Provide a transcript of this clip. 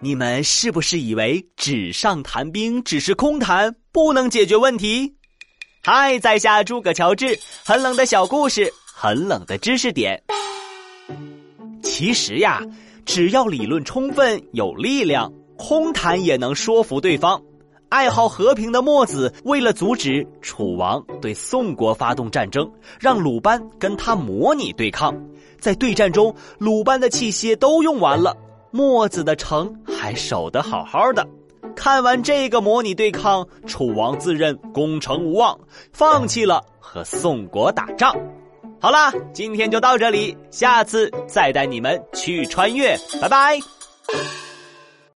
你们是不是以为纸上谈兵只是空谈，不能解决问题？嗨，在下诸葛乔治，很冷的小故事，很冷的知识点。其实呀，只要理论充分、有力量，空谈也能说服对方。爱好和平的墨子，为了阻止楚王对宋国发动战争，让鲁班跟他模拟对抗。在对战中，鲁班的器械都用完了，墨子的城还守得好好的。看完这个模拟对抗，楚王自认攻城无望，放弃了和宋国打仗。好啦，今天就到这里，下次再带你们去穿越，拜拜。